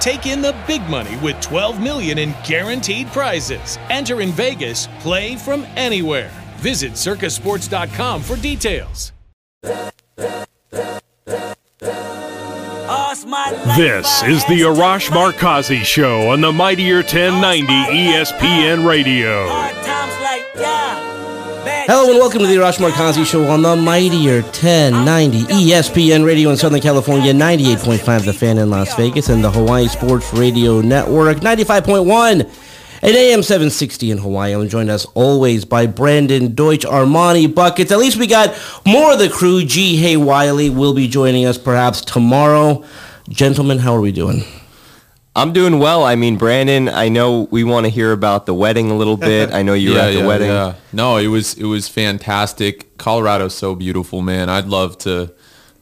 Take in the big money with 12 million in guaranteed prizes. Enter in Vegas, play from anywhere. Visit circasports.com for details. This is the Arash Markazi Show on the Mightier 1090 ESPN Radio. Hello and welcome to the Arash Markazi Show on the Mightier 1090 ESPN Radio in Southern California, 98.5 The Fan in Las Vegas, and the Hawaii Sports Radio Network, 95.1 at AM 760 in Hawaii. I'm joined as always by Brandon Deutsch, Armani Buckets. At least we got more of the crew. Ji Hae Wiley will be joining us perhaps tomorrow. Gentlemen, how are we doing? I'm doing well. I mean, Brandon, I know we want to hear about the wedding a little bit. I know you were yeah, at the yeah, wedding. Yeah. No, it was it was fantastic. Colorado's so beautiful, man. I'd love to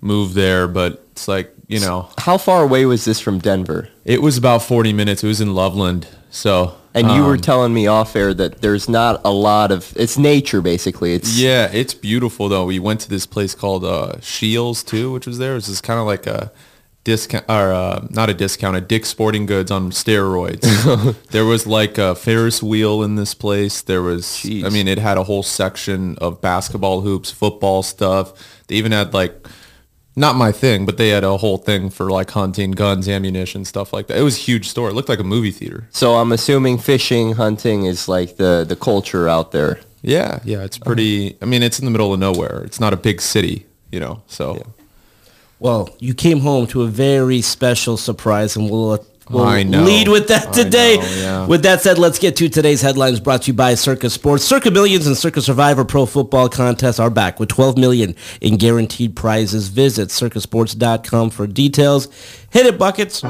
move there, but it's like, you know, How far away was this from Denver? it was about 40 minutes. It was in Loveland. So, And you were um, telling me off air that there's not a lot of it's nature basically. It's Yeah, it's beautiful though. We went to this place called uh, Scheels too, which was there. It was just kind of like a discount or uh, not a discount, a Dick's Sporting Goods on steroids. there was like a Ferris wheel in this place. There was, Jeez. I mean, it had a whole section of basketball hoops, football stuff. They even had like. Not my thing, but they had a whole thing for like hunting, guns, ammunition, stuff like that. It was a huge store. It looked like a movie theater. so I'm assuming fishing, hunting is like the the culture out there. Yeah, yeah, it's pretty. I mean, it's in the middle of nowhere. It's not a big city, you know. So Well, you came home to a very special surprise, and we'll, uh, we'll lead with that today. know, yeah. With that said, let's get to today's headlines brought to you by Circa Sports. Circa Millions and Circa Survivor Pro Football Contests are back with 12 million in guaranteed prizes. Visit circasports.com for details. Hit it, buckets.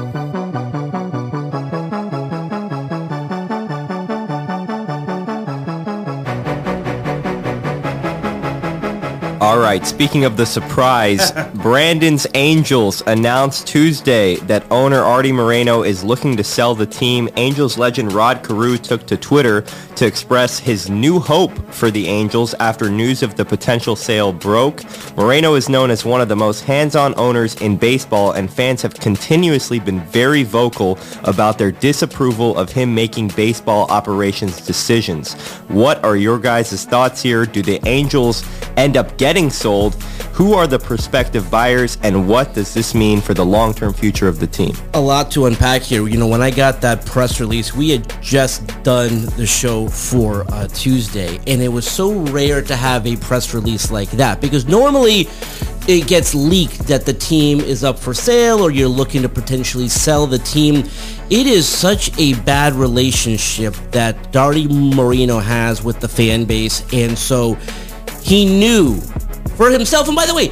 All right, speaking of the surprise, Brandon's Angels announced Tuesday that owner Arte Moreno is looking to sell the team. Angels legend Rod Carew took to Twitter to express his new hope for the Angels after news of the potential sale broke. Moreno is known as one of the most hands-on owners in baseball and fans have continuously been very vocal about their disapproval of him making baseball operations decisions. What are your guys' thoughts here? Do the Angels end up getting sold? Who are the prospective buyers and what does this mean for the long-term future of the team? a lot to unpack here. You know, when I got that press release, we had just done the show for uh, Tuesday, and it was so rare to have a press release like that because normally it gets leaked that the team is up for sale or you're looking to potentially sell the team. It is such a bad relationship that Arte Moreno has with the fan base, and so he knew for himself. And by the way,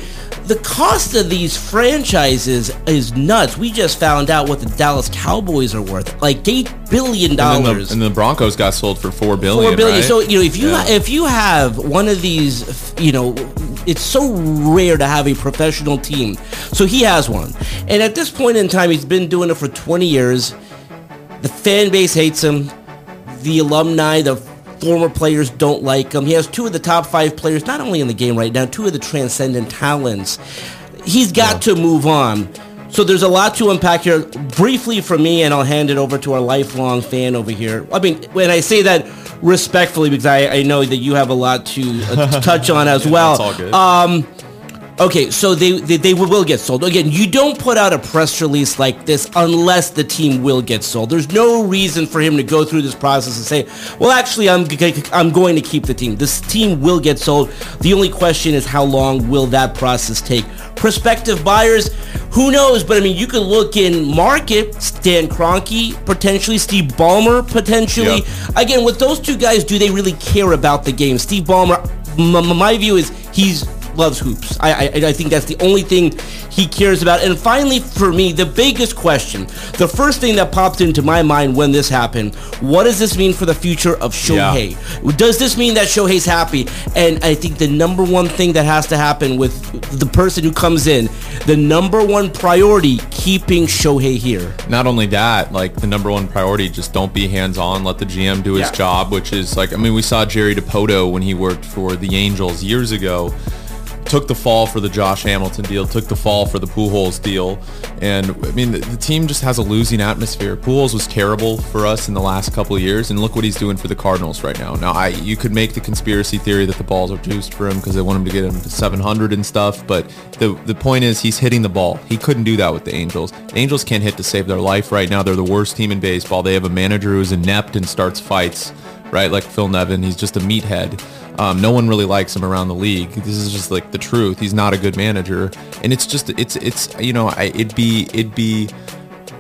the cost of these franchises is nuts. We just found out what the Dallas Cowboys are worth, like eight billion and dollars. the, and the Broncos got sold for four billion. Four billion. right? So you know, if you Yeah. if you have one of these, you know, it's so rare to have a professional team. So he has one, and at this point in time, he's been doing it for 20 years. The fan base hates him. The alumni, the former players don't like him. He has two of the top five players, not only in the game right now, two of the transcendent talents. He's got to move on. So there's a lot to unpack here. Briefly for me, and I'll hand it over to our lifelong fan over here. I mean, when I say that respectfully, because I, I know that you have a lot to uh, touch on as well. That's all good. Um, okay, so they, they they will get sold. Again, you don't put out a press release like this unless the team will get sold. There's no reason for him to go through this process and say, "Well, actually, I'm I'm going to keep the team." This team will get sold. The only question is how long will that process take? Prospective buyers, who knows? But I mean, you could look in market, Stan Kroenke, potentially Steve Ballmer, potentially. Yeah. Again, with those two guys, do they really care about the game? Steve Ballmer, m- my view is he's loves hoops. I, I I think that's the only thing he cares about. And finally, for me, the biggest question, the first thing that popped into my mind when this happened, what does this mean for the future of Shohei? Does this mean that Shohei's happy? And I think the number one thing that has to happen with the person who comes in, the number one priority, keeping Shohei here. not only that, like the number one priority, just don't be hands on. Let the GM do his Yeah. job, which is like, I mean, we saw Jerry Dipoto when he worked for the Angels years ago. Took the fall for the Josh Hamilton deal, took the fall for the Pujols deal, and I mean the, the team just has a losing atmosphere. Pujols was terrible for us in the last couple of years, and look what he's doing for the Cardinals right now. Now, I you could make the conspiracy theory that the balls are juiced for him because they want him to get him to 700 and stuff, but the the point is he's hitting the ball. He couldn't do that with the Angels. The Angels can't hit to save their life right now. They're the worst team in baseball. They have a manager who's inept and starts fights, right? Like Phil Nevin, he's just a meathead. Um, no one really likes him around the league. This is just like the truth. He's not a good manager, and it's just it's it's you know I, it'd be it'd be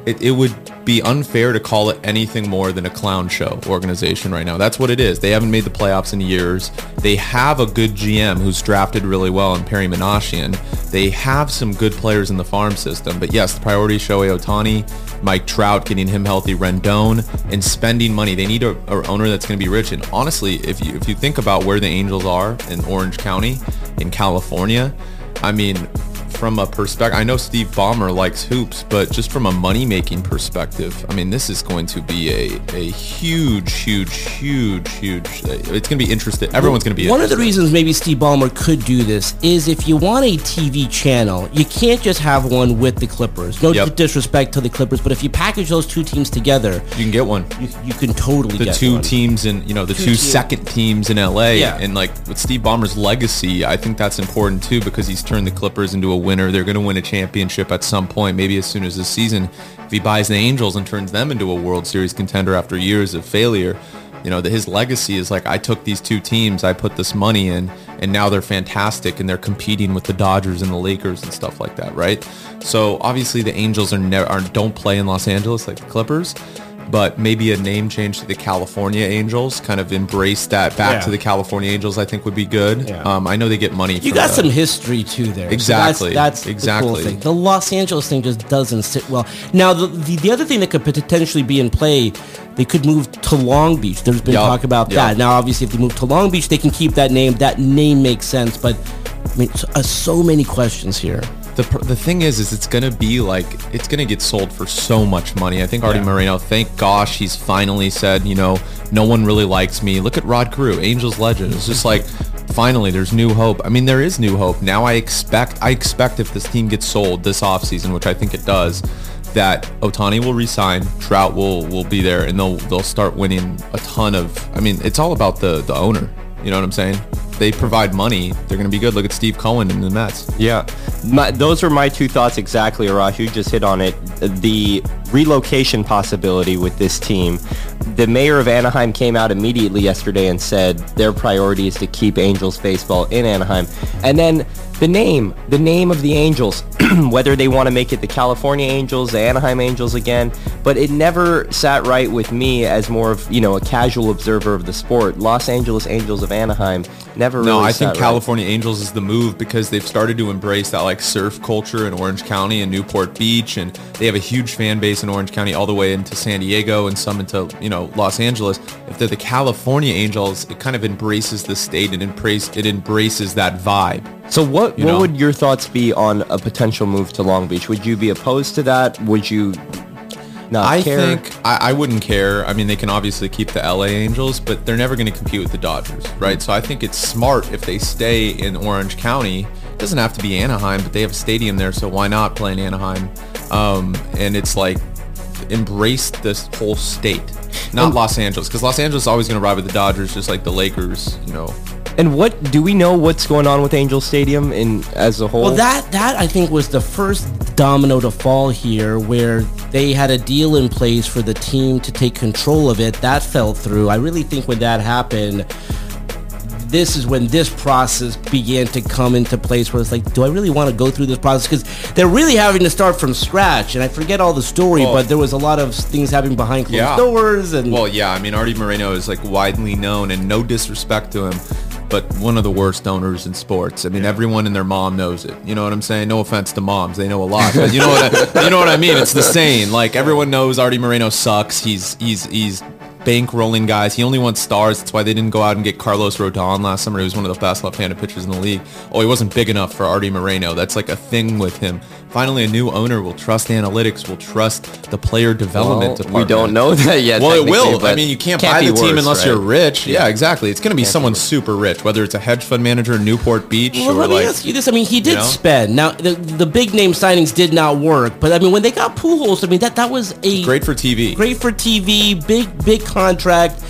it, it would be unfair to call it anything more than a clown show organization right now. That's what it is. They haven't made the playoffs in years. They have a good GM who's drafted really well in Perry Minasian. They have some good players in the farm system. But yes, the priority Shohei Ohtani, Mike Trout, getting him healthy, Rendon, and spending money. They need a, a owner that's going to be rich. And honestly, if you if you think about where the Angels are in Orange County, in California, I mean, from a perspective, I know Steve Ballmer likes hoops, but just from a money making perspective, I mean, this is going to be a, a huge, huge, huge, huge. It's going to be interesting. Everyone's going to be One of the reasons maybe Steve Ballmer could do this is if you want a TV channel, you can't just have one with the Clippers. No Yep. disrespect to the Clippers, but if you package those two teams together, You can get one. you, you can totally the two one. teams in you know the two, teams. second teams in LA Yeah. and like with Steve Ballmer's legacy I think that's important too because he's turned the Clippers into a winner. They're going to win a championship at some point maybe as soon as this season. If he buys the Angels and turns them into a World Series contender after years of failure you know that his legacy is like I took these two teams I put this money in and now they're fantastic and they're competing with the Dodgers and the Lakers and stuff like that right? So obviously the Angels are never are, don't play in Los Angeles like the Clippers but maybe a name change to the California Angels, kind of embrace that back Yeah. to the California Angels. I think would be good. Yeah. Um, I know they get money. You got the- some history too there. So Exactly. that's, that's The, Exactly. cool thing. the Los Angeles thing just doesn't sit well. Now, the, the the other thing that could potentially be in play, they could move to Long Beach. There's been Yup. talk about Yup. that. Now, obviously, if they move to Long Beach, they can keep that name. That name makes sense, but I mean, so, uh, so many questions here. The, the thing is, is it's going to be like, it's going to get sold for so much money. I think Arte Moreno, thank gosh, he's finally said, you know, no one really likes me. Look at Rod Carew, Angels legend. It's just like, finally, there's new hope. I mean, there is new hope. Now I expect, I expect if this team gets sold this offseason, which I think it does, that Ohtani will resign, Trout will will be there, and they'll they'll start winning a ton of. I mean, it's all about the the owner. You know what I'm saying? They provide money. They're going to be good. Look at Steve Cohen and the Mets. Yeah, my, those are my two thoughts exactly, Arash. You just hit on it. The relocation possibility with this team. The mayor of Anaheim came out immediately yesterday and said their priority is to keep Angels baseball in Anaheim. And then the name, the name of the Angels, whether they want to make it the California Angels, the Anaheim Angels again, but it never sat right with me as more of, you know, a casual observer of the sport. Los Angeles Angels of Anaheim never No, really I sat think right. California Angels is the move because they've started to embrace that like surf culture in Orange County and Newport Beach, and they have a huge fan base in Orange County all the way into San Diego and some into you know Los Angeles. If they're the California Angels, it kind of embraces the state and embrace it embraces that vibe. So what what know? would your thoughts be on a potential move to Long Beach? Would you be opposed to that? Would you I care? think I, I wouldn't care. I mean, they can obviously keep the LA Angels, but they're never going to compete with the Dodgers, right? So I think it's smart if they stay in Orange County. It doesn't have to be Anaheim, but they have a stadium there, so why not play in Anaheim? Um, and it's like embrace this whole state, not Los Angeles, because Los Angeles is always going to ride with the Dodgers, just like the Lakers, you know. And what do we know what's going on with Angel Stadium in as a whole? Well, that that I think was the first domino to fall here, where they had a deal in place for the team to take control of it. That fell through. I really think when that happened, this is when this process began to come into place. Where it's like, do I really want to go through this process? Because they're really having to start from scratch. And I forget all the story, Well- but there was a lot of things happening behind closed Yeah. doors. And Well, yeah, I mean, Arte Moreno is like widely known, and no disrespect to him, but one of the worst owners in sports. I mean, everyone and their mom knows it. You know what I'm saying? No offense to moms, they know a lot. But you know what I, you know what I mean? It's the same. Like everyone knows Arte Moreno sucks. He's he's he's bankrolling guys. He only wants stars. That's why they didn't go out and get Carlos Rodon last summer. He was one of the best left-handed pitchers in the league. Oh, he wasn't big enough for Arte Moreno. That's like a thing with him. Finally, a new owner will trust analytics, will trust the player development Well, department. we don't know that yet. Well, it will. I mean, you can't, can't buy be the team unless right? you're rich. Yeah, exactly. It's going to be someone super rich, whether it's a hedge fund manager in Newport Beach Well, or let me like. ask you this. I mean, he did know? spend. Now, the, the big name signings did not work, but I mean, when they got Pujols, I mean, that, that was a Great for TV. great for TV, big big contract.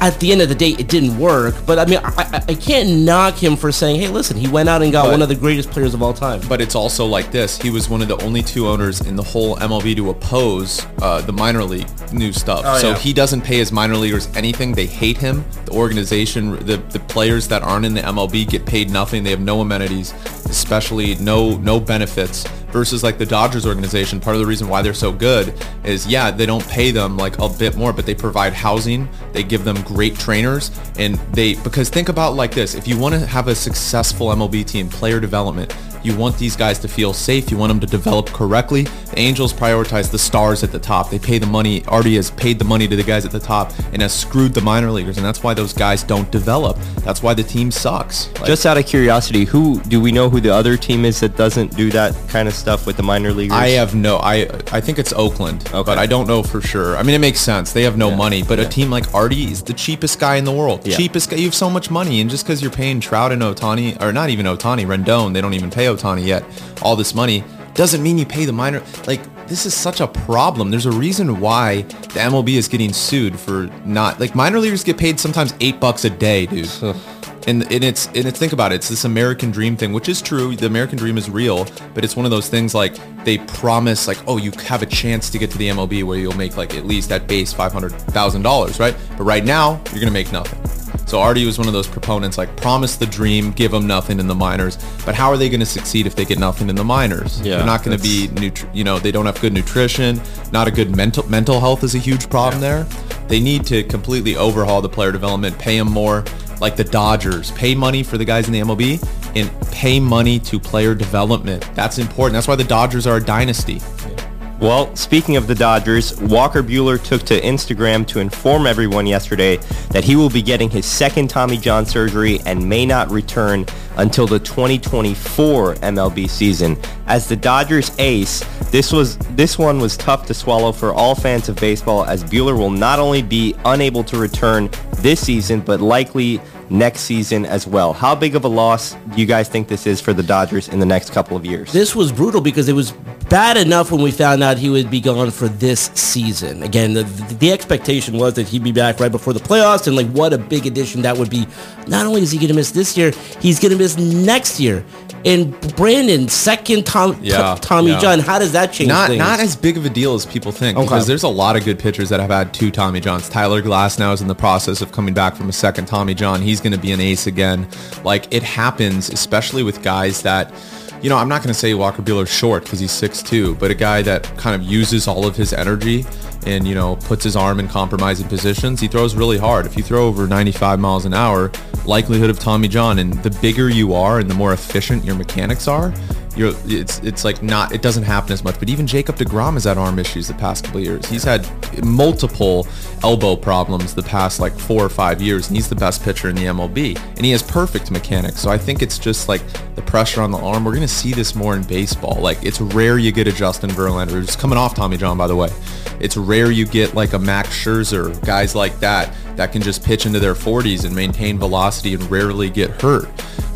At the end of the day, it didn't work. But I mean, I, I, I can't knock him for saying, "Hey, listen, he went out and got But- one of the greatest players of all time." But it's also like this. He was one of the only two owners in the whole MLB to oppose uh, the minor league new stuff. Oh, so yeah. he doesn't pay his minor leaguers anything. They hate him. The organization, the, the players that aren't in the MLB get paid nothing. They have no amenities, especially no no benefits. Versus like the Dodgers organization, part of the reason why they're so good is yeah, they don't pay them like a bit more, but they provide housing. They give them great trainers, and they because think about like this: if you want to have a successful MLB team, player development, you want these guys to feel safe. You want them to develop correctly. The Angels prioritize the stars at the top. They pay the money. Arte has paid the money to the guys at the top and has screwed the minor leaguers, and that's why those guys don't develop. That's why the team sucks. Like, Just out of curiosity, who do we know who the other team is that doesn't do that kind of stuff with the minor leaguers? I have no. I I think it's Oakland, Okay. but I don't know for sure. I mean, it makes sense. They have no money, but a team like Arte is the cheapest guy in the world. Yeah. Cheapest guy. You have so much money, and just because you're paying Trout and Ohtani, or not even Ohtani, Rendon, they don't even pay Ohtani yet. All this money doesn't mean you pay the minor. Like this is such a problem. There's a reason why the MLB is getting sued for not like minor leaguers get paid sometimes eight bucks a day, dude. And, and it's and it's think about it. It's this American dream thing, which is true. The American dream is real, but it's one of those things like they promise like, oh, you have a chance to get to the MLB where you'll make like at least that base five hundred thousand dollars, right? But right now you're gonna make nothing. So Arte was one of those proponents like promise the dream, give them nothing in the minors. But how are they going to succeed if they get nothing in the minors? Yeah, They're not going to be, nutri- you know, they don't have good nutrition. Not a good mental mental health is a huge problem there. They need to completely overhaul the player development, pay them more, like the Dodgers, pay money for the guys in the MLB and pay money to player development. That's important. That's why the Dodgers are a dynasty. Well, speaking of the Dodgers, Walker Buehler took to Instagram to inform everyone yesterday that he will be getting his second Tommy John surgery and may not return until the 2024 MLB season. As the Dodgers ace, this was this one was tough to swallow for all fans of baseball as Buehler will not only be unable to return this season but likely next season as well. How big of a loss do you guys think this is for the Dodgers in the next couple of years? this was brutal because it was bad enough when we found out he would be gone for this season. Again, the, the expectation was that he'd be back right before the playoffs, and like what a big addition that would be. Not only is he going to miss this year, he's going to miss next year. And Brandon, second Tom, Yeah, Tommy yeah. John, how does that change not things? not as big of a deal as people think Okay. because there's a lot of good pitchers that have had two Tommy Johns. Tyler Glasnow is in the process of coming back from a second Tommy John. He's going to be an ace again. Like it happens, especially with guys that. You know, I'm not going to say Walker Buehler's short because he's 6'2", but a guy that kind of uses all of his energy and, you know, puts his arm in compromising positions, he throws really hard. If you throw over 95 miles an hour, likelihood of Tommy John, and the bigger you are and the more efficient your mechanics are, you're it's it's like not it doesn't happen as much. But even Jacob deGrom has had arm issues the past couple years. He's had multiple elbow problems the past like four or five years, and he's the best pitcher in the MLB. And he has perfect mechanics. So I think it's just like the pressure on the arm. We're gonna see this more in baseball. Like it's rare you get a Justin Verlander who's coming off Tommy John, by the way. It's rare you get like a Max Scherzer, guys like that that can just pitch into their 40s and maintain velocity and rarely get hurt.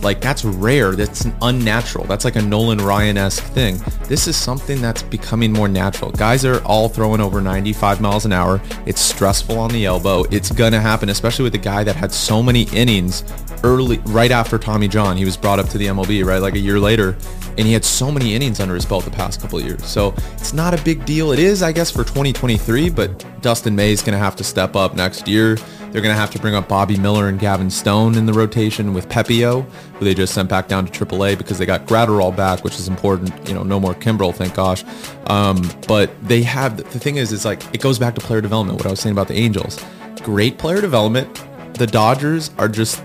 Like that's rare. That's unnatural. That's like a Nolan Ryan-esque thing. This is something that's becoming more natural. Guys are all throwing over 95 miles an hour. It's stressful on the elbow. It's gonna happen, especially with a guy that had so many innings early, right after Tommy John. He was brought up to the MLB, right, like a year later, and he had so many innings under his belt the past couple of years. So it's not a big deal. It is, I guess, for 2023, but Dustin May is gonna have to step up next year. They're going to have to bring up Bobby Miller and Gavin Stone in the rotation with Pepiot, who they just sent back down to AAA because they got Graterol back, which is important. You know, no more Kimbrel, thank gosh. Um, but they have, the thing is, it's like, it goes back to player development, what I was saying about the Angels. Great player development. The Dodgers are just,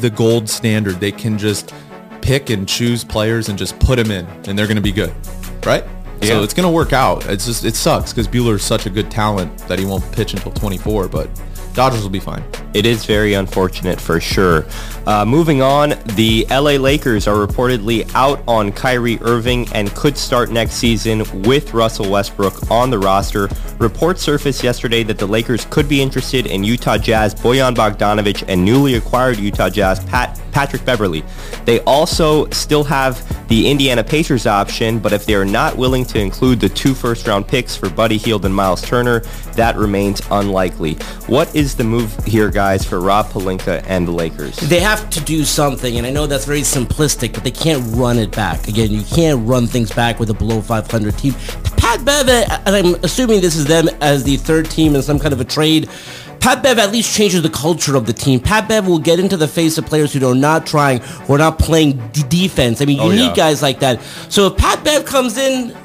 the gold standard. They can just pick and choose players and just put them in, and they're going to be good, right? Yeah. So it's going to work out. It's just it sucks because Buehler is such a good talent that he won't pitch until 24, but Dodgers will be fine. It is very unfortunate for sure. Uh, moving on, the LA Lakers are reportedly out on Kyrie Irving and could start next season with Russell Westbrook on the roster. Reports surfaced yesterday that the Lakers could be interested in Utah Jazz Bojan Bogdanovic and newly acquired Utah Jazz Pat Patrick Beverley. They also still have the Indiana Pacers option, but if they are not willing to include the two first-round picks for Buddy Hield and Miles Turner, that remains unlikely. What is the move here, guys, for Rob Pelinka and the Lakers? They have to do something, and I know that's very simplistic, but they can't run it back. Again, you can't run things back with a below 500 team. Pat Bev, and I'm assuming this is them as the third team in some kind of a trade. Pat Bev at least changes the culture of the team. Pat Bev will get into the face of players who are not trying, who are not playing d- defense. I mean, you Oh, need yeah. guys like that. So if Pat Bev comes in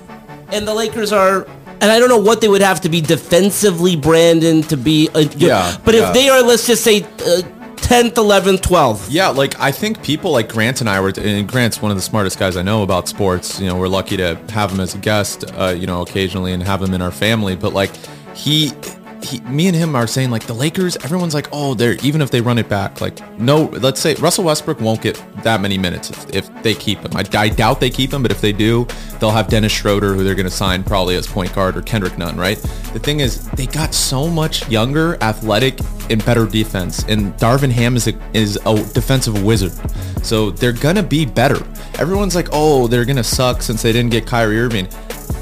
and the Lakers are, and I don't know what they would have to be defensively, Brandon, to be, a, Yeah, but yeah. if they are, let's just say, uh, 10th, 11th, 12th. Yeah, like I think people like Grant and I were, and Grant's one of the smartest guys I know about sports. You know, we're lucky to have him as a guest, uh, you know, occasionally and have him in our family. But like he, he, me and him are saying like the Lakers. Everyone's like, oh, they're even if they run it back, like no. Let's say Russell Westbrook won't get that many minutes if, if they keep him. I, I doubt they keep him, but if they do, they'll have Dennis Schroeder, who they're going to sign probably as point guard, or Kendrick Nunn. Right. The thing is, they got so much younger, athletic, and better defense. And Darvin Ham is a, is a defensive wizard. So they're going to be better. Everyone's like, oh, they're going to suck since they didn't get Kyrie Irving.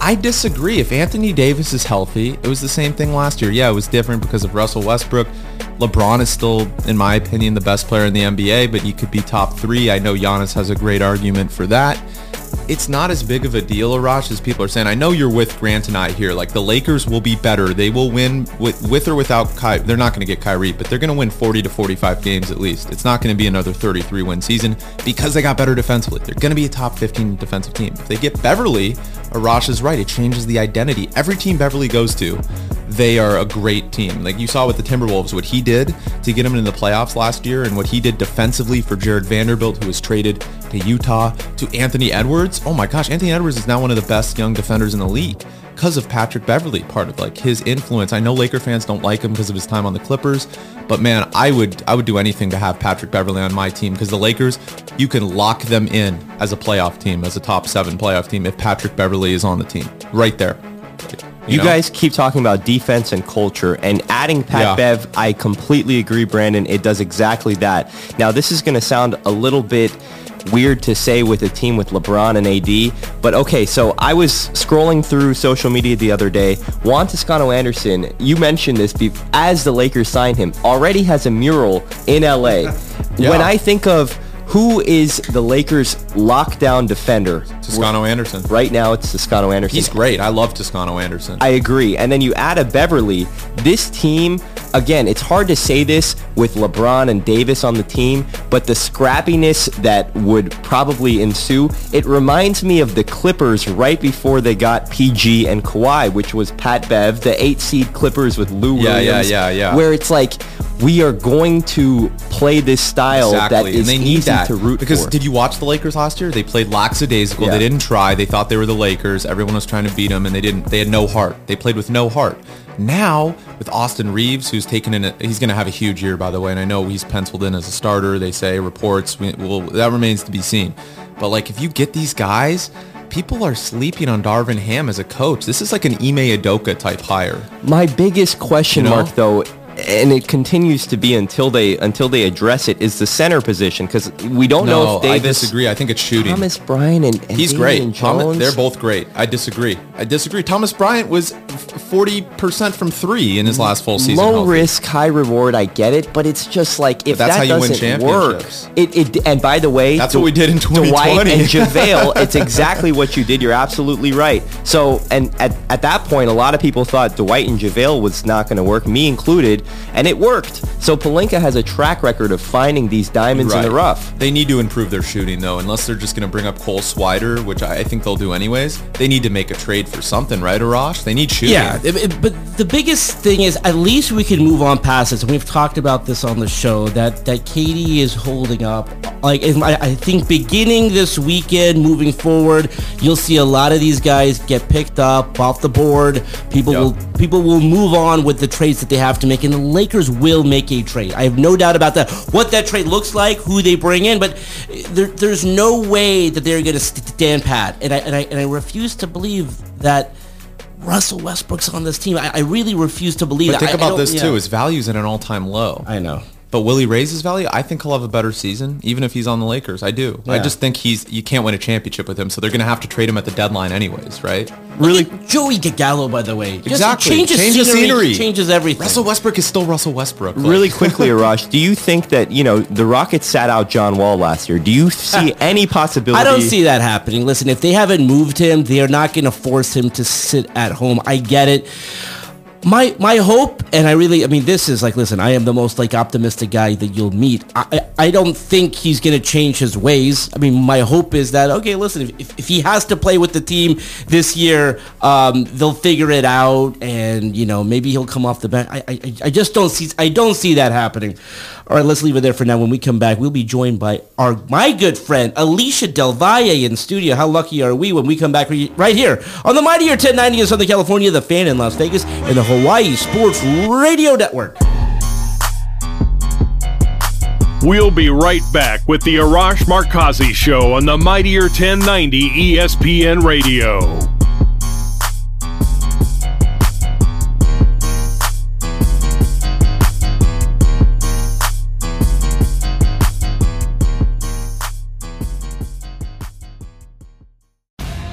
I disagree. If Anthony Davis is healthy, it was the same thing last year. Yeah, it was different because of Russell Westbrook. LeBron is still, in my opinion, the best player in the NBA, but he could be top three. I know Giannis has a great argument for that. It's not as big of a deal, Arash, as people are saying. I know you're with Grant and I here. Like the Lakers will be better. They will win with, with or without Kyrie. They're not going to get Kyrie, but they're going to win 40 to 45 games at least. It's not going to be another 33 win season because they got better defensively. They're going to be a top 15 defensive team. If they get Beverley, Arash is right. It changes the identity. Every team Beverley goes to, they are a great team. Like you saw with the Timberwolves, what he did to get him into the playoffs last year and what he did defensively for Jared Vanderbilt, who was traded to Utah, to Anthony Edwards. Oh my gosh, Anthony Edwards is now one of the best young defenders in the league because of Patrick Beverley, part of like his influence. I know Laker fans don't like him because of his time on the Clippers, but man, I would I would do anything to have Patrick Beverley on my team because the Lakers, you can lock them in as a playoff team, as a top seven playoff team if Patrick Beverley is on the team. Right there. You, know? guys keep talking about defense and culture and adding Pat Yeah. Bev. I completely agree, Brandon. It does exactly that. Now, this is going to sound a little bit weird to say with a team with LeBron and AD, but okay, so I was scrolling through social media the other day. Juan Toscano Anderson, you mentioned this as the Lakers signed him, already has a mural in LA. Yeah. When I think of who is the Lakers lockdown defender, Toscano Anderson. right now it's Toscano Anderson. He's great. I love Toscano Anderson. I agree. And then you add a Beverley. This team, again, it's hard to say this with LeBron and Davis on the team, but the scrappiness that would probably ensue, it reminds me of the Clippers right before they got PG and Kawhi, which was Pat Bev, the eight seed Clippers with Lou Yeah, yeah, Williams. yeah, yeah. Where it's like, we are going to play this style that Exactly, is and they need easy that to root because for. did you watch the Lakers last year? They played lackadaisical. Yeah. They didn't try. They thought they were the Lakers. Everyone was trying to beat them, and they didn't. They had no heart. They played with no heart. Now with Austin Reaves, who's taken in, a, he's going to have a huge year, by the way. And I know he's penciled in as a starter. They say reports. We- Well, that remains to be seen. But like, if you get these guys. People are sleeping on Darvin Ham as a coach. This is like an Ime Udoka type hire. My biggest question You know? mark, though, and it continues to be until they until they address it, is the center position because we don't know if Davis, I disagree. I think it's shooting. Thomas Bryant, and, and He's great. Thomas, they're both great. I disagree. I disagree. Thomas Bryant was forty percent from three in his last full season. low healthy. risk, high reward. I get it, but it's just like if that's that how you doesn't work, it, it. And by the way, That's what we did in Dwight 2020. and JaVale. it's exactly what you did. You're absolutely right. So, and at, at that point, a lot of people thought Dwight and JaVale was not going to work, me included, and it worked. So Pelinka has a track record of finding these diamonds in the rough. They need to improve their shooting though, unless they're just going to bring up Cole Swider, which I I think they'll do anyways. They need to make a trade for something, right, Arash? They need shooting. Yeah, it- it- but the biggest thing is at least we can move on past this, and we've talked about this on the show that that KD is holding up. Like, I, I think beginning this weekend, moving forward, you'll see a lot of these guys get picked up off the board. People Yeah. will people will move on with the trades that they have to make, and the Lakers will make a trade. I have no doubt about that. What that trade looks like, who they bring in, but there, there's no way that they're going to stand pat, and I, and I and I refuse to believe that. Russell Westbrook's on this team. I, I really refuse to believe But that. think about this yeah. too. His value's at an all-time low. I know. But will he raise his value? I think he'll have a better season, even if he's on the Lakers. I do. I just think he's you can't win a championship with him, so they're going to have to trade him at the deadline anyways, right? Really, Joey Gallo, by the way, Just Exactly. changes Change the scenery, scenery. changes everything. Russell Westbrook is still Russell Westbrook. Like- Really quickly, Arash, do you think that, you know, the Rockets sat out John Wall last year? Do you see any possibility? I don't see that happening. Listen, if they haven't moved him, they are not going to force him to sit at home. I get it. My my hope, and I really, I mean, this is like, listen, I am the most like optimistic guy that you'll meet. I I I don't think he's going to change his ways. I mean, my hope is that okay, listen, if, if, he has to play with the team this year, um, they'll figure it out, and you know, maybe he'll come off the bench. I, I I just don't see I don't see that happening. All right, let's leave it there for now. When we come back, we'll be joined by our my good friend Alysha Del Valle in studio. How lucky are we when we come back re- right here on the Mightier 1090 in Southern California, the Fan in Las Vegas, and the Hawaii Sports Radio Network. We'll be right back with the Arash Markazi Show on the Mightier 1090 ESPN Radio.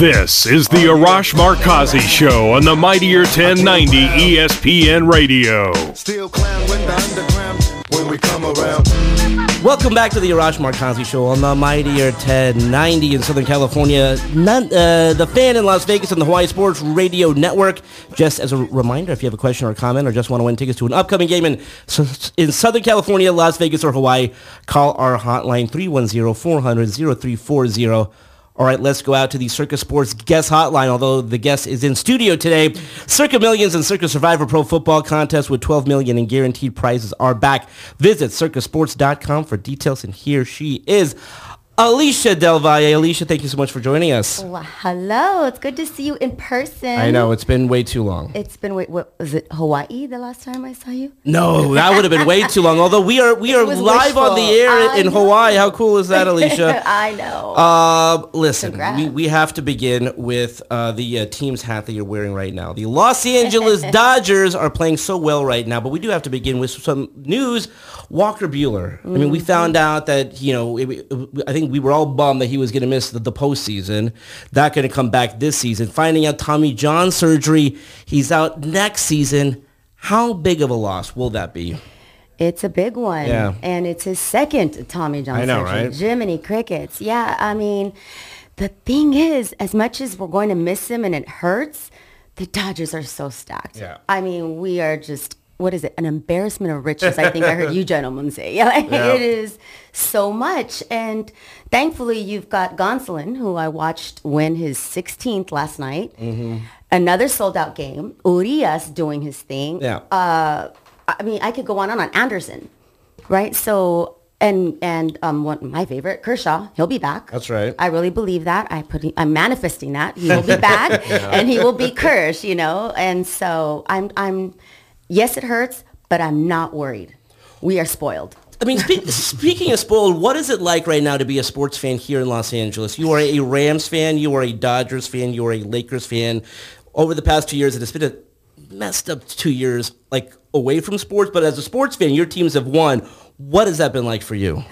This is the Arash Markazi Show on the Mightier 1090 ESPN Radio. Still clown when the underground when we come around. Welcome back to the Arash Markazi Show on the Mightier 1090 in Southern California, None, uh, the fan in Las Vegas and the Hawaii Sports Radio Network. Just as a reminder, if you have a question or a comment or just want to win tickets to an upcoming game in, in Southern California, Las Vegas, or Hawaii, call our hotline 310-400-0340. All right, let's go out to the Circa Sports guest hotline, although the guest is in studio today. Circa Millions and Circa Survivor Pro Football Contest with 12 million in guaranteed prizes are back. Visit circasports.com for details, and here she is, Alysha Del Valle. Alysha, thank you so much for joining us. Well, hello. It's good to see you in person. I know, it's been way too long. It's been wait, what was it Hawaii the last time I saw you? No, that would have been way too long. Although we are we It are live on the air I in know. Hawaii. How cool is that, Alysha? I know. Uh, listen, Congrats. we, we have to begin with uh, the uh, team's hat that you're wearing right now. The Los Angeles Dodgers are playing so well right now, but we do have to begin with some news. Walker Buehler. I mean, we Mm-hmm. found out that, you know, it, it- I think we were all bummed that he was going to miss the, the postseason. Not going to come back this season. Finding out Tommy John surgery, he's out next season. How big of a loss will that be? It's a big one. Yeah. And it's his second Tommy John I know, surgery. right? Jiminy Crickets. Yeah, I mean, the thing is, as much as we're going to miss him and it hurts, the Dodgers are so stacked. Yeah. I mean, we are just, what is it, an embarrassment of riches, I think I heard you gentlemen say. Yeah, like, Yeah. It is so much. And thankfully, you've got Gonsolin, who I watched win his 16th last night. Mm-hmm. Another sold out game. Urias doing his thing. Yeah. Uh, I mean, I could go on and on. Anderson, right? So, and and um, one my favorite, Kershaw, he'll be back. That's right. I really believe that. I put, I'm manifesting that he will be back, and he will be Kersh, you know. And so I'm, I'm, yes, it hurts, but I'm not worried. We are spoiled. I mean, spe- speaking of spoiled, what is it like right now to be a sports fan here in Los Angeles? You are a Rams fan, you are a Dodgers fan, you are a Lakers fan. Over the past two years, it has been a messed up two years like away from sports, but as a sports fan, your teams have won. What has that been like for you?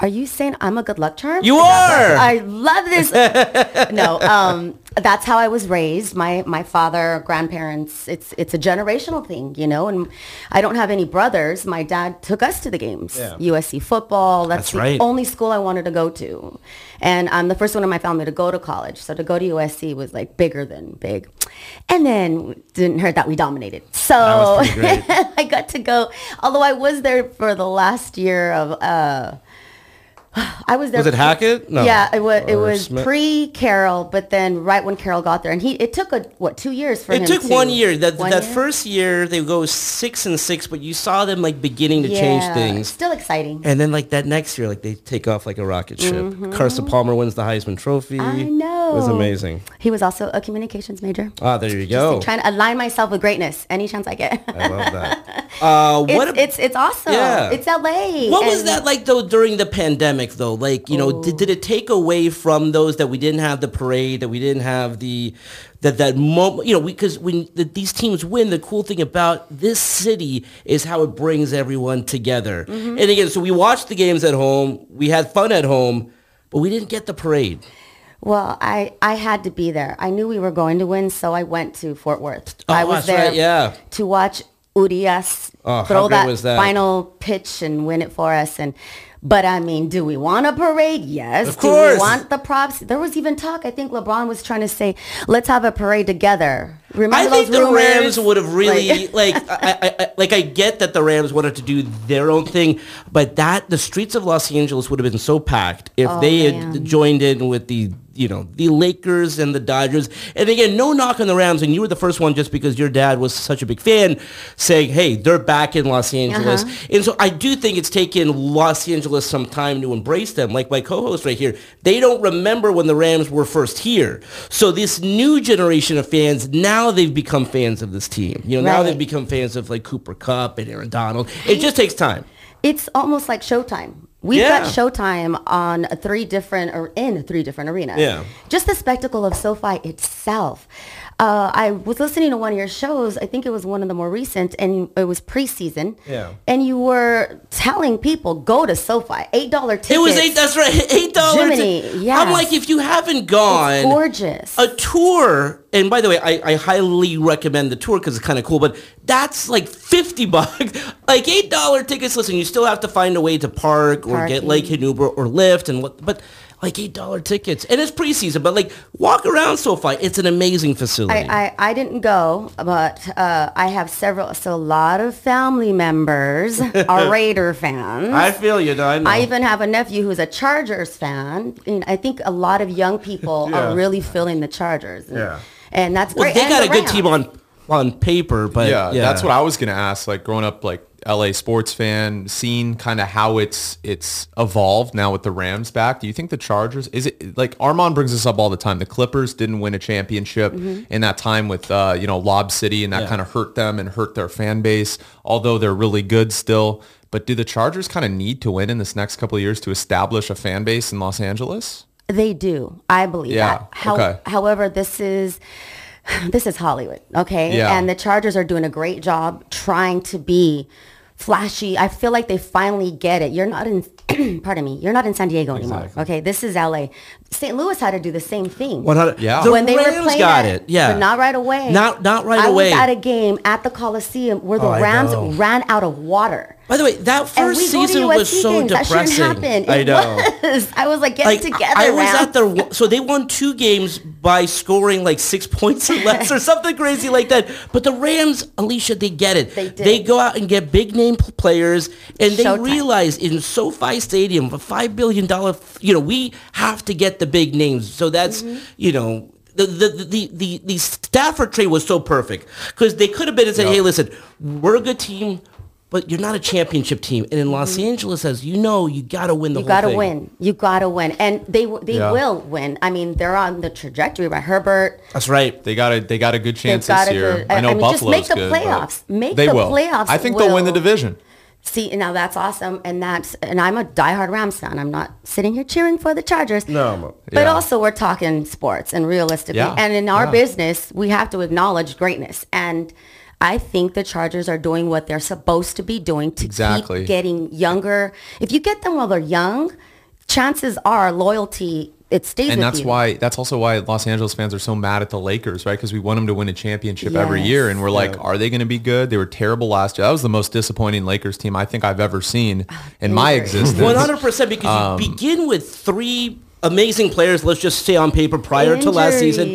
Are you saying I'm a good luck charm? You are. I love this. no, um, that's how I was raised. My my father, grandparents. It's it's a generational thing, you know. And I don't have any brothers. My dad took us to the games. Yeah. USC football. That's, That's the right. only school I wanted to go to, and I'm the first one in my family to go to college. So to go to USC was like bigger than big. And then didn't hurt that we dominated. So was great. I got to go. Although I was there for the last year of. Uh, I was there. Was it Hackett? No. Yeah, it was. It was Smith? pre Carroll, but then right when Carroll got there, and he it took a what two years for him. To It took to- one year. That One that year? first year they go six and six, but you saw them like beginning to change things. Still exciting. And then like that next year, like they take off like a rocket ship. Carson Palmer wins the Heisman Trophy. Mm-hmm. I know. It was amazing. He was also a communications major. Ah, there you go. Trying to align myself with greatness any chance I get. I love that. Uh, it's, what it's it's awesome. Yeah. It's LA. What was that like though during the pandemic though? Like, you know, did, did it take away from those that we didn't have the parade, that we didn't have the that that moment, you know, because when the, these teams win, the cool thing about this city is how it brings everyone together. Mm-hmm. And again, so we watched the games at home, we had fun at home, but we didn't get the parade. Well, I, I had to be there. I knew we were going to win, so I went to Fort Worth. Oh, I was there right, yeah. to watch Urias Oh, throw that, that? final pitch and win it for us. And but I mean, do we want a parade? Yes. Of course. Do we want the props? There was even talk. I think LeBron was trying to say, "Let's have a parade together." Remember I think the rumors? Rams would have really Like- like, I, I, I, like I get that the Rams wanted to do their own thing, but that the streets of Los Angeles would have been so packed if they had Oh, joined in with the you know the Lakers and the Dodgers. And again, no knock on the Rams, and you were the first one just because your dad was such a big fan, saying, "Hey, they're back in Los Angeles." Uh-huh. And so I do think it's taken Los Angeles some time to embrace them. Like my co-host right here, they don't remember when the Rams were first here. So this new generation of fans now they've become fans of this team. You know, now they've become fans of like Cooper Kupp and Aaron Donald. It just takes time. It's almost like Showtime. We've Yeah. got Showtime on three different or in three different arenas. Yeah. Just the spectacle of SoFi itself. Uh, I was listening to one of your shows. I think it was one of the more recent, and it was preseason. Yeah. And you were telling people go to SoFi, eight dollar tickets. It was eight. That's right, eight dollars. Yeah. I'm like, if you haven't gone, It's gorgeous. a tour and by the way I, I highly recommend the tour because it's kind of cool but that's like 50 bucks like eight dollar tickets listen you still have to find a way to park or get Parking. like an uber or lyft and what but like eight dollar tickets and it's preseason but like walk around SoFi it's an amazing facility I, I, I didn't go, but uh, I have several, so a lot of family members are Raider fans. I feel you I know I even have a nephew who's a Chargers fan. And I think a lot of young people Yeah. are really feeling the Chargers. And, Yeah. and that's well great. they And got the a good team on on paper but yeah, yeah, that's what I was gonna ask. Like growing up, like LA sports fan, seeing kind of how it's it's evolved now with the Rams back. Do you think the Chargers is it like Armand brings this up all the time? The Clippers didn't win a championship in that time with uh, you know Lob City, and that Mm-hmm. Yeah. kind of hurt them and hurt their fan base. Although they're really good still. But do the Chargers kind of need to win in this next couple of years to establish a fan base in Los Angeles? They do. I believe Yeah, that. How, okay. However, this is this is Hollywood, okay? Yeah. And the Chargers are doing a great job trying to be flashy. I feel like they finally get it. You're not in pardon me. You're not in San Diego anymore. Okay? This is LA. St. Louis had to do the same thing. 100 Yeah. the when they Rams were playing got at- it yeah but not right away. not not right I away was at a game at the Coliseum where the Oh, Rams ran out of water. by the way that first we go to season was so games. That depressing shouldn't happen. I know was. I was like, get it together, I was Rams. at their so they won two games by scoring like six points or less or something crazy like that. But the Rams, Alysha, they get it. They did. They go out and get big name players, and they Showtime. realize in SoFi Stadium, a five billion dollar, you know, we have to get the big names. So that's Mm-hmm. you know. The, the, the, the, the Stafford trade was so perfect because they could have been and said, hey, listen, we're a good team, but you're not a championship team. And in Los Angeles, as you know, you got to win the Mm-hmm. You whole got to thing. win. You got to win, and they they Yeah. will win. I mean, they're on the trajectory. by Herbert. That's right. They got a they got a good chance got this year. good- I know I mean, just make the good, playoffs. Make they the will. playoffs I think they'll win the division. See, now that's awesome, and that's and I'm a diehard Rams fan. I'm not sitting here cheering for the Chargers. No, I'm a- but also we're talking sports and realistically, Yeah, and in our yeah. business, we have to acknowledge greatness. And I think the Chargers are doing what they're supposed to be doing to Exactly. keep getting younger. If you get them while they're young, chances are loyalty it stays and with that's you. why that's also why Los Angeles fans are so mad at the Lakers, right? Because we want them to win a championship every year, and we're like, are they going to be good? They were terrible last year. That was the most disappointing Lakers team I think I've ever seen in my existence. One hundred percent because Um, you begin with three amazing players. Let's just say on paper prior to last season.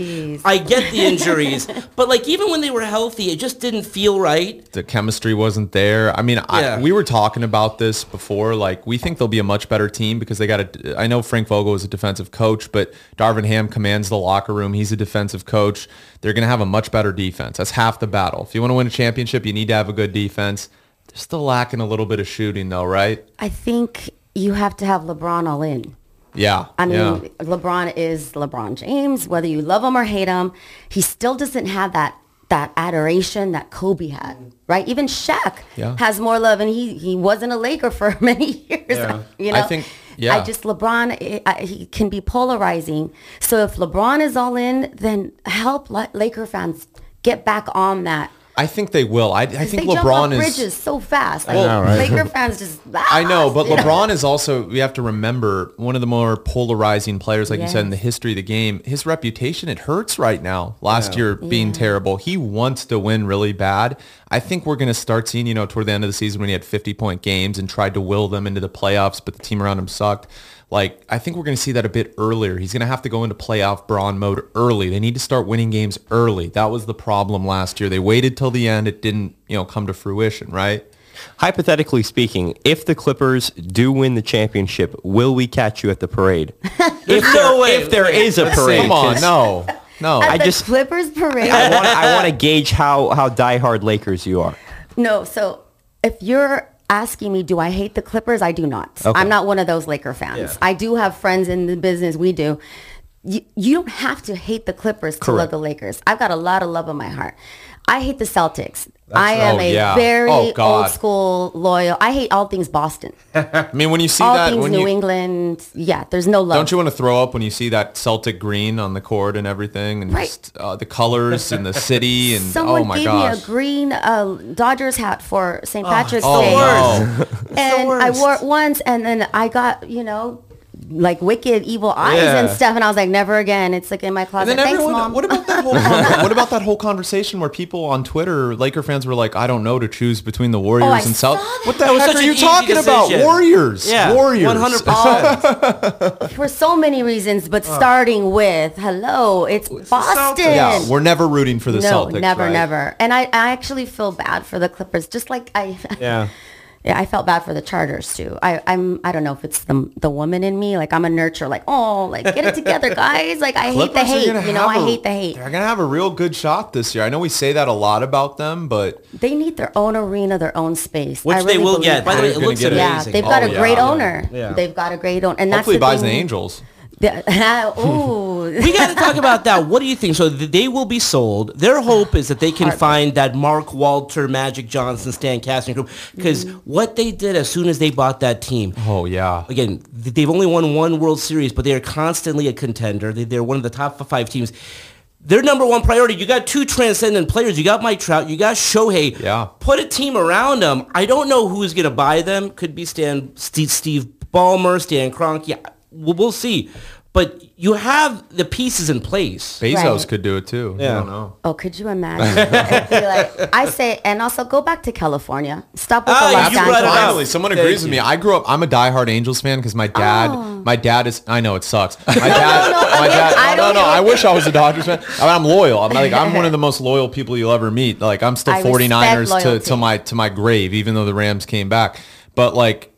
Injuries. I get the injuries, but like even when they were healthy, it just didn't feel right. the chemistry wasn't there. I mean, Yeah. I, we were talking about this before. Like, we think they'll be a much better team because they got a. I know Frank Vogel is a defensive coach, but Darvin Ham commands the locker room. He's a defensive coach. They're going to have a much better defense. That's half the battle. If you want to win a championship, you need to have a good defense. They're still lacking a little bit of shooting, though, right? I think you have to have LeBron all in. Yeah. I mean, yeah. LeBron is LeBron James. Whether you love him or hate him, he still doesn't have that that adoration that Kobe had, right? Even Shaq Yeah. has more love, and he he wasn't a Laker for many years. You know, I think- yeah. I just LeBron eh, I- he can be polarizing. So if LeBron is all in, then help Laker fans get back on that. I think they will. I, I 'Cause think they jump off LeBron is. bridges so fast. Like, know, right? Laker fans just. I know, but Yeah. LeBron is also, we have to remember, one of the more polarizing players, like you said, in the history of the game. His reputation, it hurts right now. Last year being Yeah. terrible. He wants to win really bad. I think we're going to start seeing, you know, toward the end of the season when he had 50-point games and tried to will them into the playoffs, but the team around him sucked. Like, I think we're going to see that a bit earlier. He's going to have to go into playoff brawn mode early. They need to start winning games early. That was the problem last year. They waited till the end. It didn't, you know, come to fruition, right? Hypothetically speaking, if the Clippers do win the championship, will we catch you at the parade? if No there, way. if there is a parade. Come on, 'cause no. No. At I the just- Clippers parade. I want I want to gauge how how diehard Lakers you are. No, so if you're asking me, do I hate the Clippers? I do not. Okay. I'm not one of those Laker fans. I do have friends in the business. We do. You, you don't have to hate the Clippers to love the Lakers. I've got a lot of love in my heart. I hate the Celtics. I am oh, a yeah. very Oh, old school loyal. I hate all things Boston. I mean, when you see all that, things when New you, England. Yeah, there's no love. don't you want to throw up when you see that Celtic green on the court and everything, and Right. just uh, the colors and the city, and Someone oh my gave me a green uh, Dodgers hat for St. Patrick's oh Day. no, and I wore it once, and then I got you know like wicked evil eyes and stuff, and I was like, never again. It's like in my And closet. then Thanks, everyone, mom. what about that whole what about that whole conversation where people on Twitter, Laker fans, were like, "I don't know to choose between the oh, Warriors Oh, and saw South." that. What the That heck such are you easy talking about? Warriors, Yeah, Warriors, one hundred percent. Oh. For so many reasons, but starting with hello, it's Boston. Yeah, we're never rooting for the no, Celtics. never, right? never. And I, I actually feel bad for the Clippers, just like I. Yeah. Yeah, I felt bad for the Chargers too. I, I'm I don't know if it's the the woman in me. Like I'm a nurture. Like oh, like get it together, guys. Like I hate the hate. You know, I hate the hate. They're gonna have a real good shot this year. I know we say that a lot about them, but They need their own arena, their own space. Which I they will believe get. By the way, They're it looks get. Yeah, they've got Oh, a great yeah. owner. Yeah. They've got a great owner, and hopefully he that's buys the Angels. The- we got to talk about that. What do you think? So they will be sold. Their hope is that they can find that Mark Walter, Magic Johnson, Stan Kasten group. Because Mm-hmm. what they did as soon as they bought that team, Oh yeah. again, they've only won one World Series, but they are constantly a contender. They, they're one of the top five teams. Their number one priority. You got two transcendent players. You got Mike Trout. You got Shohei. Yeah. Put a team around them. I don't know who's going to buy them. Could be Stan, Steve, Steve Ballmer, Stan Kroenke. We'll, we'll see. But you have the pieces in place. Bezos Right. could do it too. I Yeah. don't know. Oh, could you imagine? I'd be like, I say, and also go back to California. Stop with Ah, the Los you brought it Angeles. up. Finally, someone Thank agrees with you. me. I grew up. I'm a diehard Angels fan because my dad, Oh. my dad is. I know it sucks. My dad, no, my again, dad. I no, don't no, know. I wish I was a Dodgers fan. I mean, I'm loyal. I'm like I'm one of the most loyal people you'll ever meet. Like I'm still I respect 49ers to, loyalty. to my to my grave, even though the Rams came back. But like.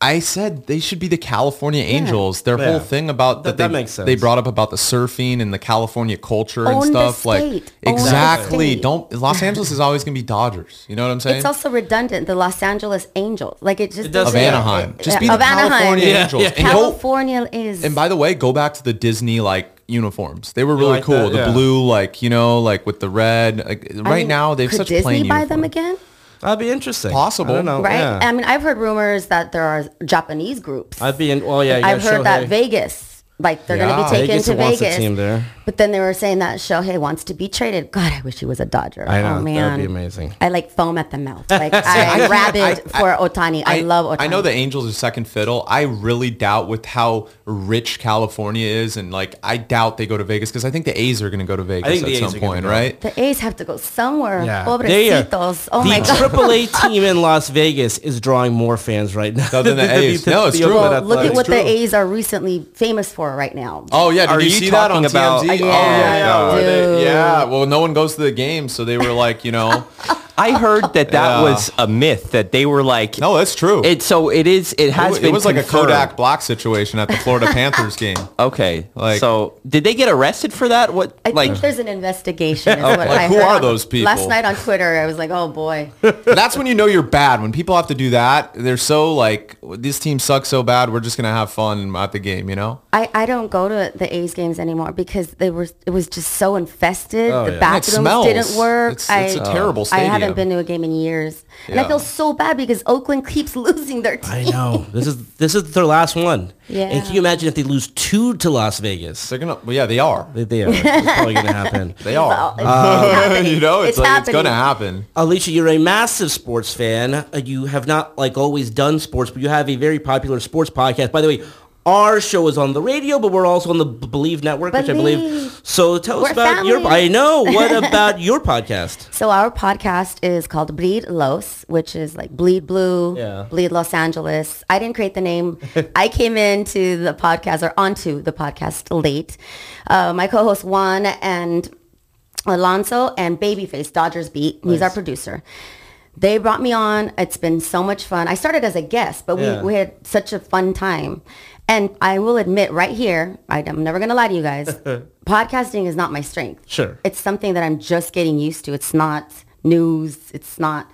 I said they should be the California Angels. Their Yeah. whole thing about That- that, they, that makes sense. they brought up about the surfing and the California culture and Own the stuff. like state. Own the exactly. state. Don't Los Angeles is always gonna be Dodgers. You know what I'm saying? It's also redundant. The Los Angeles Angels, like it just It does of doesn't- Anaheim. it- Just be yeah, the of Anaheim. California Yeah, Angels. yeah. And go California is. and by the way, go back to the Disney like uniforms. They were really like cool. that? The Yeah. blue, like you know, like with the red. Like, I right mean, now, they have could such Disney plain buy them uniforms. again? That'd be interesting. Possible. I don't know. right? Yeah. I mean, I've heard rumors that there are Japanese groups. I'd be in. Well, yeah. you I've got heard that Vegas, like they're going to be taken Vegas to wants a Vegas. team there. But then they were saying that Shohei wants to be traded. God, I wish he was a Dodger. I know, Oh that'd man, be amazing. I like foam at the mouth. Like I, am rabid for Ohtani. I, love Ohtani. I know the Angels are second fiddle. I really doubt with how rich California is, and like I doubt they go to Vegas because I think the A's are going to go to Vegas at some point, right? the A's have to go somewhere. Yeah. Pobrecitos. Oh the my god. AAA team in Las Vegas is drawing more fans right now Other than the A's. No, it's true. Well, look at what the. A's are recently famous for right now. Oh yeah, did Are you, you see that on talking about- TMZ? Yeah, oh yeah, yeah, where they- yeah. Well, no one goes to the game, so they were like, you know, I heard that that Yeah. was a myth that they were like. no, that's true. It so it is. It It has was, been. it was like a confirmed. Kodak Black situation at the Florida Panthers game. Okay, Like- so did they get arrested for that? What I like? think there's an investigation. Is what Like, I who heard are on- those people? Last night on Twitter, I was like, oh boy. That's when you know you're bad. When people have to do that, they're so like, this team sucks so bad. We're just gonna have fun at the game, you know? I, I don't go to the A's games anymore because they were it was just so infested. Oh, the yeah. And it bathrooms smells. didn't work. It's- it's a terrible I haven't stadium. been to a game in years, and I feel so bad because Oakland keeps losing their I know. This is this is their last one. Yeah. And can you imagine if they lose two to Las Vegas? They're gonna. Well, yeah, they are. They, they are. It's probably going to happen. They are. Well, it's happening. you know, it's, like it's gonna happen. Alysha, you're a massive sports fan. Uh, You have not like always done sports, but you have a very popular sports podcast. By the way, our show is on the radio, but we're also on the Bleav Network, which I believe. Believe. So tell us We're about your. I know. What about your podcast? So our podcast is called Bleed Los, which is like Bleed Blue, Yeah. Bleed Los Angeles. I didn't create the name. I came into the podcast or onto the podcast late. Uh, my co-host Juan and Alonso and Babyface Dodgers Beat. He's our producer. They brought me on. It's been so much fun. I started as a guest, but Yeah. we, we had such a fun time. And I will admit right here, I, I'm never going to lie to you guys, podcasting is not my strength. Sure. It's something that I'm just getting used to. It's not news. It's not.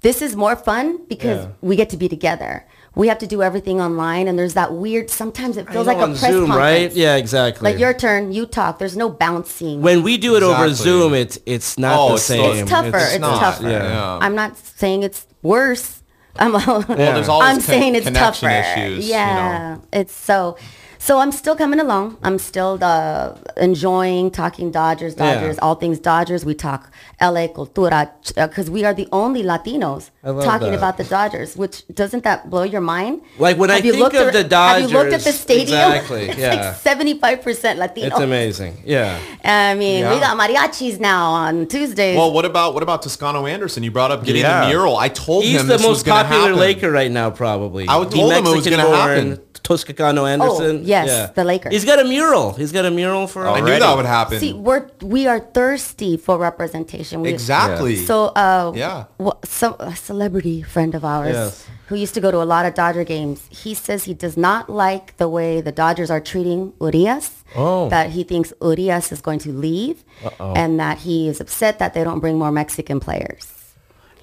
This is more fun because Yeah. we get to be together. We have to do everything online, and there's that weird. Sometimes it feels like a on press Zoom, conference. right? Yeah, exactly. Like your turn, you talk. There's no bouncing. when we do it over Zoom, it's it's not Oh, the it's- same. it's tougher. It's, not, tougher. yeah. I'm not saying it's worse. I'm, Well, there's always I'm con- saying it's connection tougher. issues. you know. yeah, it's so. So I'm still coming along. I'm still uh, enjoying talking Dodgers, Yeah. Dodgers, all things Dodgers. We talk LA cultura because we are the only Latinos talking that. about the Dodgers. Which doesn't that blow your mind? Like, when I you think looked of at- the have you looked at the stadium? exactly, It's yeah. 75 percent Latino. It's amazing. Yeah. I mean, we got mariachis now on Tuesdays. Well, what about what about Toscano Anderson? You brought up getting Yeah. the mural. I told He's him the this was most gonna popular happen. Laker right now, probably. I would- The told him it was gonna happen. Toscano Anderson. Oh, yes, the Laker. He's got a mural. He's got a mural for. I knew that would happen. See, we're we are thirsty for representation. We, exactly. So, uh, Yeah. wha- some a celebrity friend of ours Yes. who used to go to a lot of Dodger games. He says he does not like the way the Dodgers are treating Urias. Oh. That he thinks Urias is going to leave, and that he is upset that they don't bring more Mexican players.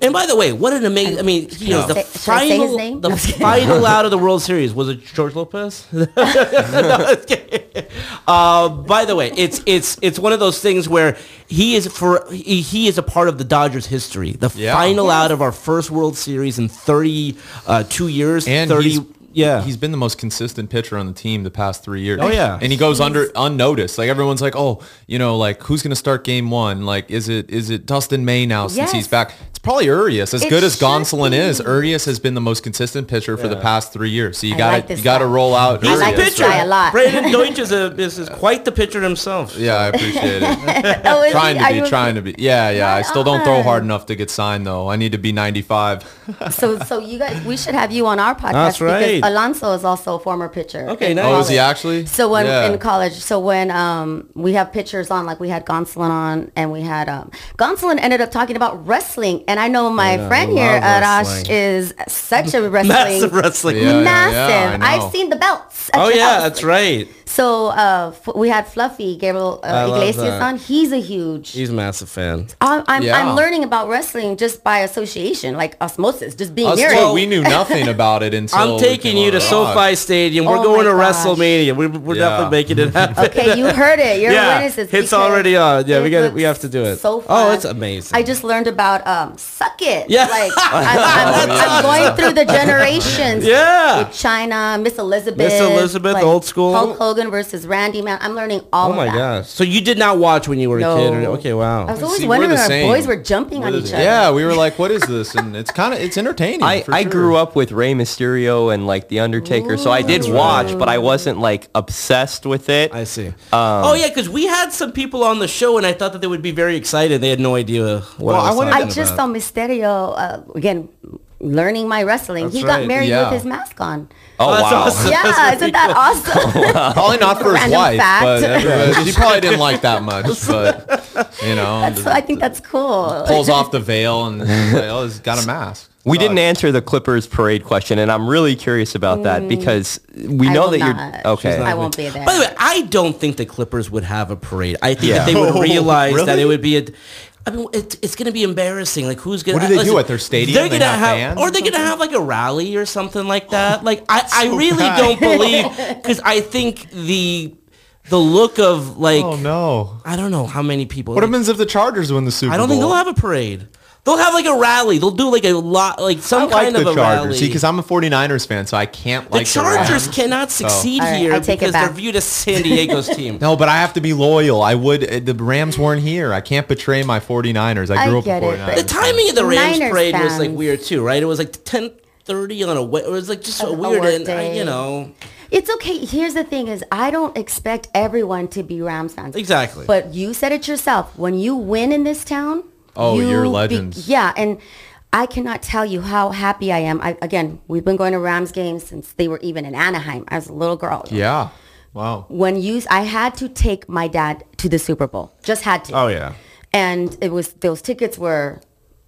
And by the way, what an amazing! I mean, you know, the Say- should I say his final, name? the No, I'm kidding. final out of the World Series was it George Lopez? No, I'm kidding. uh, by the way, it's it's it's one of those things where he is for he, he is a part of the Dodgers history. The Yeah. final out of our first World Series in 32 uh, years. and thirty. he's, yeah, he's been the most consistent pitcher on the team the past three years. Oh, yeah. and he goes under unnoticed. Like everyone's like, oh, you know, like who's gonna start game one? Like, is it is it Dustin May now since Yes. he's back? It's probably Urias. As It good as Gonsolin be. is, Urias has been the most consistent pitcher for the past three years. So you got to like you got to roll out. He's like a pitcher. guy a lot. Brandon Deutsch is a is, is quite the pitcher himself. Yeah, I appreciate it. Oh, trying he- to be, you- trying to be. Yeah, yeah. I Right still don't throw hard enough to get signed though. I need to be 95. So, so you guys, we should have you on our podcast That's right. Because Alonso is also a former pitcher. Okay, in nice. Oh, is he actually? So when Yeah. in college, so when um we have pitchers on, like we had Gonsolin on, and we had um Gonsolin ended up talking about wrestling, and I know my Yeah, friend I here, love Arash, is such a wrestling Massive wrestling. Yeah, yeah, massive. yeah, I know. I've seen the belts. Oh yeah, house. that's right. So uh, we had Fluffy Gabriel uh, Iglesias on. He's a huge. He's a massive fan. I'm, I'm, Yeah. I'm learning about wrestling just by association, like osmosis, just being Us near too, it. we knew nothing about it until I'm taking you to on. SoFi Stadium. We're Oh going to gosh. WrestleMania. We're, we're Yeah. definitely making it happen. Okay, you heard it. You're yeah, witnesses. it's already on. Yeah, we got it. We have to do it. So Oh, it's amazing. I just learned about um, suck it. Yeah. like I'm, I'm, I'm going through the generations. Yeah. with Chyna, Miss Elizabeth, Miss Elizabeth, old school. Hulk Hogan versus Randy Man. I'm learning all Oh of my that. gosh! So you did not watch when you were No. a kid? Or, okay, wow. I was always See, wondering the our boys were jumping on each other. Yeah, we were like, "What is this?" And it's kind of it's entertaining. I, for I sure. grew up with Rey Mysterio and like The Undertaker, so I did watch, but I wasn't like obsessed with it. I see. oh yeah, because we had some people on the show, and I thought that they would be very excited. They had no idea what Well, I I was wanted- talking I just about. saw Mysterio uh, again, learning my wrestling. he That's got right, married yeah. with his mask on. oh that's wow! awesome. Yeah, really isn't that cool. awesome? Probably not for his wife, fact. but she probably didn't like that much. But you know, so I think that's cool. pulls off the veil and like, oh, he's got a mask. We didn't answer the Clippers parade question, and I'm really curious about that mm. because we I know that not. you're okay. I won't be there. By the way, I don't think the Clippers would have a parade. I think Yeah. that they would Oh, realize that it would be a. I mean, it, it's going to be embarrassing. Like, who's going? To? What do they do at their stadium? They're They going to have fans or they're going to have like a rally or something like that. Oh, like, I, I really don't believe because I think the the look of like Oh no! I don't know how many people. What like, happens if the Chargers win the Super Bowl? I don't think they'll have a parade. They'll have like a rally. They'll do like a lot, like some I like kind the of a Chargers. rally. See, because I'm a 49ers fan, so I can't the like Chargers the Rams. cannot succeed All right, here I take it because they're back. viewed as San Diego's team. No, but I have to be loyal. I would. uh, The Rams weren't here. I can't betray my 49ers. I I grew up get a it, 49ers. but- The timing of the Rams Niners parade was like fans. weird too, right? It was like ten thirty on a. wa- It was like just A- a weird, work and I, day. you know, It's okay. Here's the thing: is I don't expect everyone to be Rams fans. Exactly. But you said it yourself. When you win in this town, Oh, you you're be- legends. yeah, and I cannot tell you how happy I am. I, again, we've been going to Rams games since they were even in Anaheim. I was a little girl. yeah. Wow. When you, I had to take my dad to the Super Bowl. Just had to. Oh, yeah. And it was those tickets were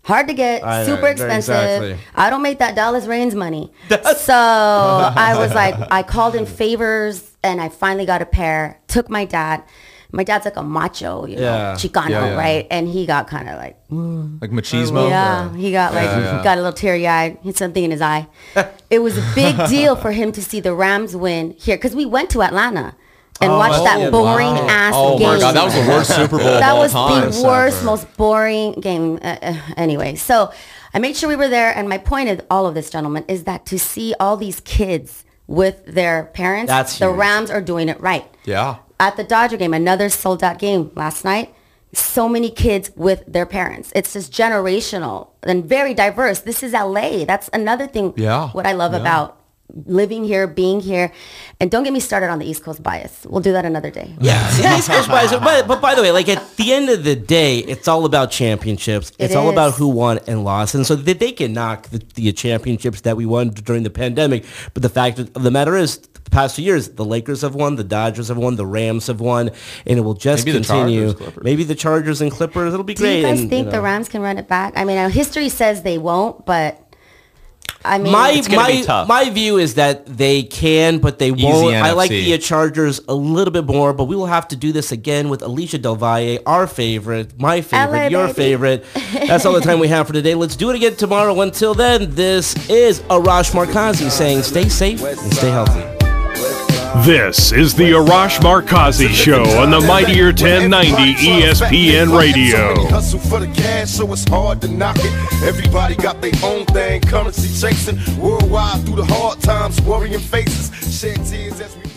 hard to get, I super very expensive. exactly. I don't make that Dallas Raines money. so I was like, I called in favors and I finally got a pair. Took my dad. My dad's like a macho, you know, Yeah. Chicano, Yeah, yeah. right? And he got kind of like, Like machismo. yeah, he got like, got a little teary eyed. He had something in his eye. it was a big deal for him to see the Rams win here because we went to Atlanta and watched that Oh, boring wow. ass Oh game. my god, that was the worst Super Bowl that was time. the worst, most boring game. Uh, uh, anyway, so I made sure we were there, and my point of all of this, gentlemen, is that to see all these kids with their parents, That's the huge. Rams are doing it right. Yeah. At the Dodger game, another sold out game last night. So many kids with their parents. It's just generational and very diverse. This is LA. That's another thing. Yeah. What I love Yeah. about living here, being here, and don't get me started on the East Coast bias. We'll do that another day. Yeah, East Coast bias. But, but by the way, like at the end of the day, it's all about championships. It it's all about who won and lost, and so they, they can knock the, the championships that we won during the pandemic. But the fact of the matter is, the past two years, the Lakers have won, the Dodgers have won, the Rams have won, and it will just Maybe the continue. Chargers, Maybe the Chargers and Clippers. It'll be Do great. you guys and, think you the. Rams can run it back? I mean, history says they won't, but I mean, my It's gonna be my tough. my view is that they can, but they won't. I like the Chargers a little bit more, but we will have to do this again with Alysha Del Valle, our favorite, my favorite, LA, your baby. favorite. That's all the time we have for today. Let's do it again tomorrow. Until then, this is Arash Markazi saying, "Stay safe and stay healthy." This is the Arash Markazi Show on the Mightier 1090 ESPN Radio. Hustle for the cash, so it's hard to knock it. Everybody got their own thing, currency chasing. Worldwide through the hard times, worrying faces. Shed tears as we.